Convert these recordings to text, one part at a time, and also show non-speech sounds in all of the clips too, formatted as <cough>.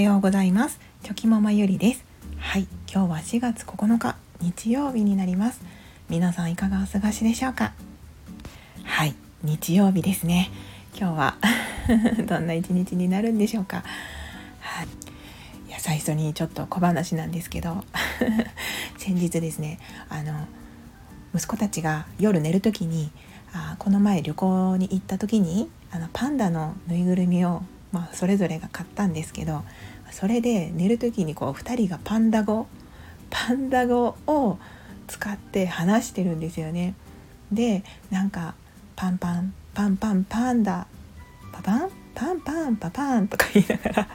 ようございます。チョキママゆりです。はい今日は4月9日日曜日になります。皆さんいかがお過ごしでしょうか？はい日曜日ですね。今日は <laughs> どんな一日になるんでしょうか？はい。いや最初にちょっと小話なんですけど <laughs> 先日ですねあの息子たちが夜寝る時にあこの前旅行に行った時にあのパンダのぬいぐるみをまあ、それぞれが買ったんですけどそれで寝る時にこう2人がパンダ語パンダ語を使って話してるんですよね。でなんかパンパンパンパンパンダパパンパンパンパパンとか言いながら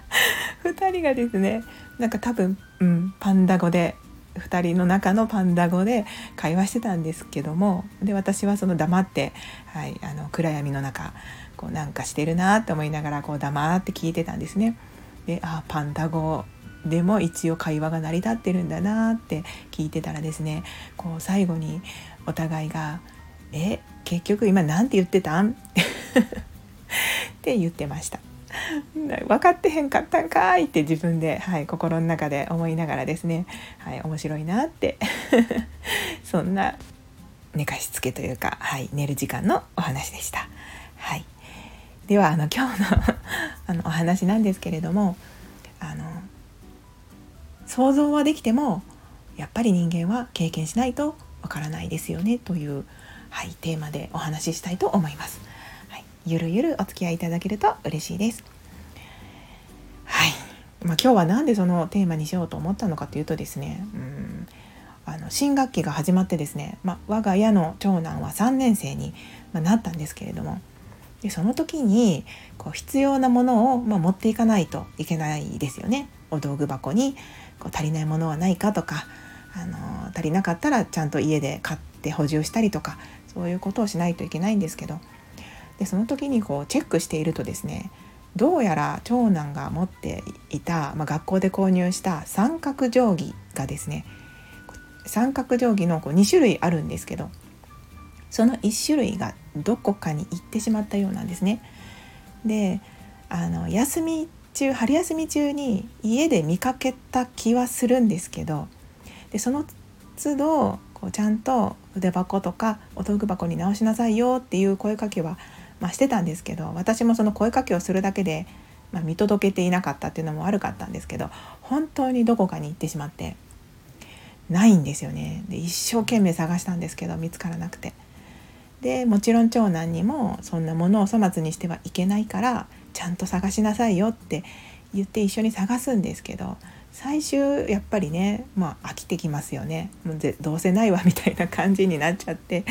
2人がですねなんか多分、うん、パンダ語で2人の中のパンダ語で会話してたんですけどもで私はその黙って、はい、あの暗闇の中こうなんかしてるなって思いながらこう黙って聞いてたんですね。であパンダ語でも一応会話が成り立ってるんだなって聞いてたらですねこう最後にお互いが「え結局今何て言ってたん? <laughs>」って言ってました。分かってへんかったんかいって自分で、はい、心の中で思いながらですね、はい、面白いなって <laughs> そんな寝かしつけというか、はい、寝る時間のお話でした。はい、ではあの今日の <laughs> あのお話なんですけれどもあの想像はできてもやっぱり人間は経験しないとわからないですよねという、はい、テーマでお話ししたいと思います。はい、ゆるゆるお付き合いいただけると嬉しいです。はい、まあ、今日は何でそのテーマにしようと思ったのかというとですねうんあの新学期が始まってですね、まあ、我が家の長男は3年生になったんですけれどもでその時にこう必要なものを、まあ、持っていかないといけないですよね。お道具箱にこう足りないものはないかとか、あの足りなかったらちゃんと家で買って補充したりとかそういうことをしないといけないんですけどでその時にこうチェックしているとですねどうやら長男が持っていた、まあ、学校で購入した三角定規がですね三角定規のこう2種類あるんですけどその1種類がどこかに行ってしまったようなんですね。であの休み中春休み中に家で見かけた気はするんですけどでその都度こうちゃんと筆箱とかお道具箱に直しなさいよっていう声かけは、まあ、してたんですけど私もその声かけをするだけで、まあ、見届けていなかったっていうのも悪かったんですけど本当にどこかに行ってしまってないんですよねで一生懸命探したんですけど見つからなくて。でもちろん長男にもそんなものを粗末にしてはいけないからちゃんと探しなさいよって言って一緒に探すんですけど最終やっぱりねまあ飽きてきますよねもうどうせないわみたいな感じになっちゃって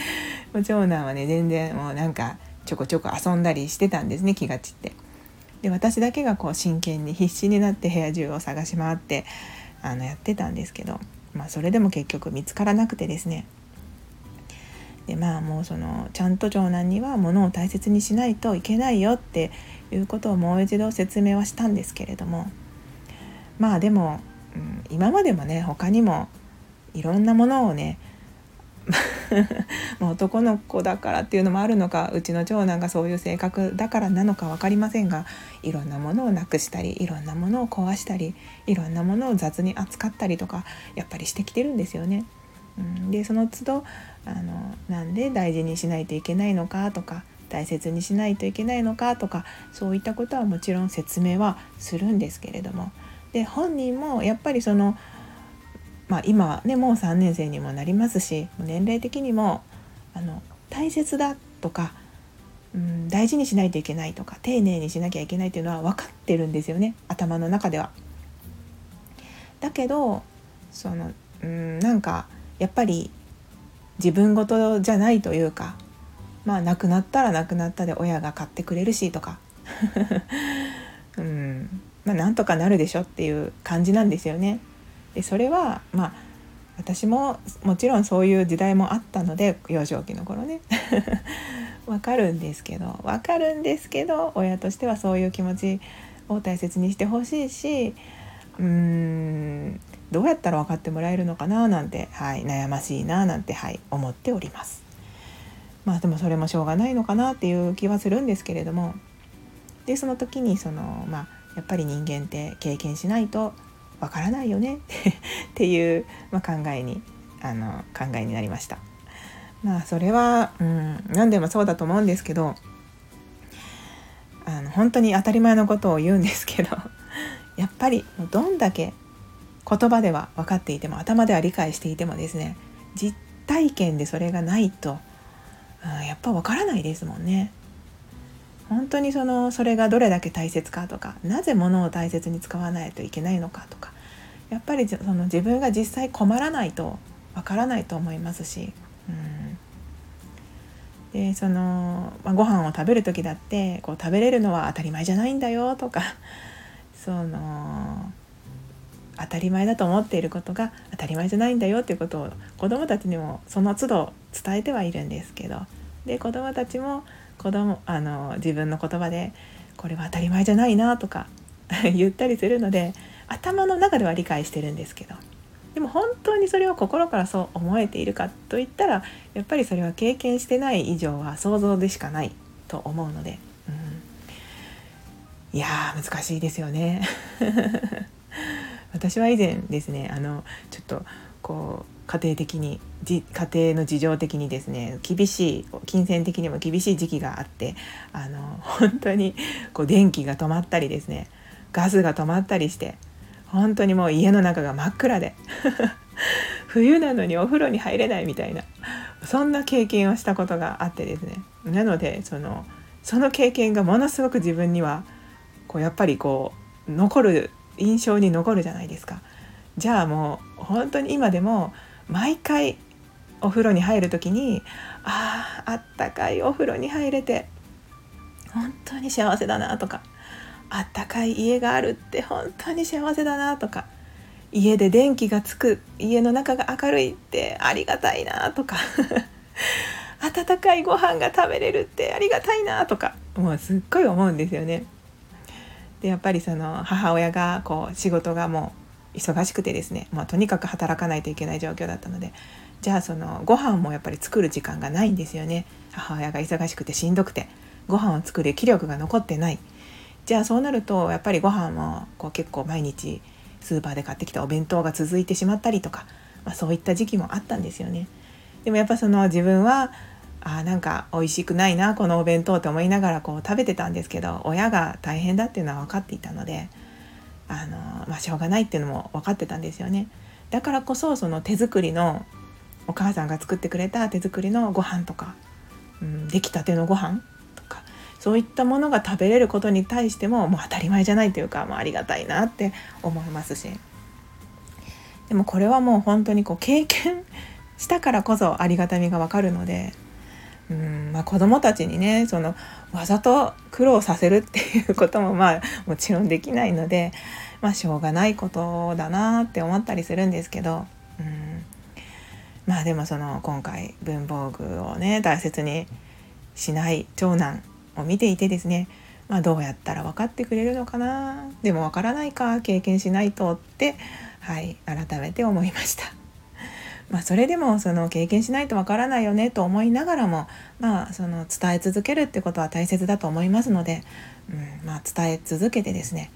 もう長男はね全然もうなんかちょこちょこ遊んだりしてたんですね気が散って。で私だけがこう真剣に必死になって部屋中を探し回ってあのやってたんですけど、まあ、それでも結局見つからなくてですねでまあもうそのちゃんと長男には物を大切にしないといけないよっていうことをもう一度説明はしたんですけれどもまあでも、うん、今までもね他にもいろんなものをね <laughs> 男の子だからっていうのもあるのかうちの長男がそういう性格だからなのか分かりませんがいろんなものをなくしたりいろんなものを壊したりいろんなものを雑に扱ったりとかやっぱりしてきてるんですよね。うん、でその都度あのなんで大事にしないといけないのかとか大切にしないといけないのかとかそういったことはもちろん説明はするんですけれどもで本人もやっぱりその、まあ、今はねもう3年生にもなりますし年齢的にもあの大切だとか、うん、大事にしないといけないとか丁寧にしなきゃいけないっていうのは分かってるんですよね頭の中では。だけどそのうんなんかやっぱり自分事じゃないというかまあ亡くなったら亡くなったで親が買ってくれるしとか。<laughs> うん。まあなんとかなるでしょっていう感じなんですよね。でそれはまあ私ももちろんそういう時代もあったので幼少期の頃ね。<laughs> わかるんですけどわかるんですけど親としてはそういう気持ちを大切にしてほしいしうーんどうやったら分かってもらえるのかななんて、はい、悩ましいななんて、はい、思っております。まあでもそれもしょうがないのかなっていう気はするんですけれどもでその時にその、まあ、やっぱり人間って経験しないとわからないよね <laughs> っていう、まあ、考えにあの考えになりました。まあそれは、うん、何でもそうだと思うんですけどあの本当に当たり前のことを言うんですけどやっぱりどんだけ言葉では分かっていても頭では理解していてもですね実体験でそれがないと、うん、やっぱ分からないですもんね。本当にそのそれがどれだけ大切かとかなぜ物を大切に使わないといけないのかとかやっぱりその自分が実際困らないとわからないと思いますし、うん、でその、まあ、ご飯を食べる時だってこう食べれるのは当たり前じゃないんだよとかその当たり前だと思っていることが当たり前じゃないんだよっていうことを子どもたちにもその都度伝えてはいるんですけど。で子どもたちも子供あの自分の言葉でこれは当たり前じゃないなとか <laughs> 言ったりするので頭の中では理解してるんですけど。でも本当にそれを心からそう思えているかといったらやっぱりそれは経験してない以上は想像でしかないと思うので、うん、いや難しいですよね。<laughs> 私は以前ですねあのちょっとこう家庭的に家庭の事情的にですね厳しい金銭的にも厳しい時期があってあの本当にこう電気が止まったりですねガスが止まったりして本当にもう家の中が真っ暗で <laughs> 冬なのにお風呂に入れないみたいなそんな経験をしたことがあってですねなのでそのその経験がものすごく自分にはこうやっぱりこう残る印象に残るじゃないですか。じゃあもう本当に今でも毎回お風呂に入る時にあああったかいお風呂に入れて本当に幸せだなとかあったかい家があるって本当に幸せだなとか家で電気がつく家の中が明るいってありがたいなとか <laughs> 温かいご飯が食べれるってありがたいなとかもうすっごい思うんですよね。でやっぱりその母親がこう仕事がもう忙しくてですね、まあ、とにかく働かないといけない状況だったのでじゃあそのご飯もやっぱり作る時間がないんですよね母親が忙しくてしんどくてご飯を作る気力が残ってないじゃあそうなるとやっぱりご飯もこう結構毎日スーパーで買ってきたお弁当が続いてしまったりとか、まあ、そういった時期もあったんですよね。でもやっぱその自分はあなんか美味しくないなこのお弁当って思いながらこう食べてたんですけど親が大変だっていうのは分かっていたのであの、まあ、しょうがないっていうのも分かってたんですよね。だからこそその手作りのお母さんが作ってくれた手作りのご飯とか、うん、出来たてのご飯とかそういったものが食べれることに対してももう当たり前じゃないというか、まあ、ありがたいなって思いますしでもこれはもう本当にこう経験したからこそありがたみがわかるのでうんまあ、子どもたちにねそのわざと苦労させるっていうこともまあもちろんできないので、まあ、しょうがないことだなって思ったりするんですけどうんまあでもその今回文房具をね大切にしない長男を見ていてですね、まあ、どうやったら分かってくれるのかなでも分からないか経験しないとって、はい、改めて思いました。まあ、それでもその経験しないとわからないよねと思いながらも、まあ、その伝え続けるってことは大切だと思いますので、うんまあ、伝え続けてですね。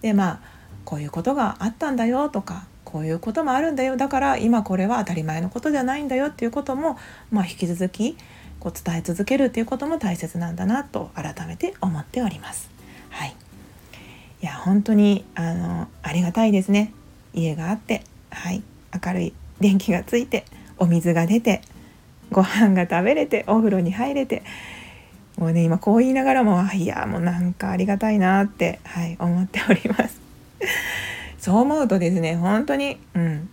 でまあこういうことがあったんだよとかこういうこともあるんだよ。だから今これは当たり前のことじゃないんだよっていうことも、まあ、引き続きこう伝え続けるっていうことも大切なんだなと改めて思っております。はい、いや本当にあのありがたいですね。家があって、はい、明るい電気がついてお水が出てご飯が食べれてお風呂に入れてもうね今こう言いながらもいやもうなんかありがたいなって、はい、思っております。<laughs> そう思うとですね本当に、うん、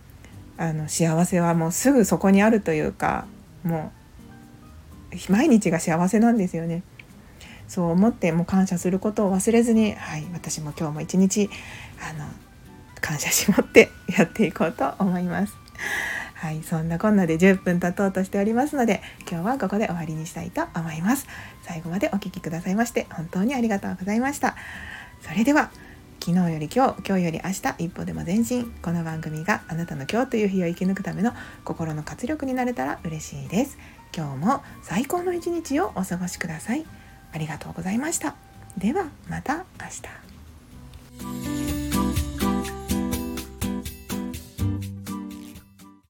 あの幸せはもうすぐそこにあるというかもう毎日が幸せなんですよね。そう思ってもう感謝することを忘れずに、はい、私も今日も一日あの感謝し持ってやっていこうと思います。はい、そんなこんなで10分経とうとしておりますので今日はここで終わりにしたいと思います。最後までお聴きくださいまして本当にありがとうございました。それでは昨日より今日今日より明日一歩でも前進。この番組があなたの今日という日を生き抜くための心の活力になれたら嬉しいです。今日も最高の一日をお過ごしください。ありがとうございました。ではまた明日。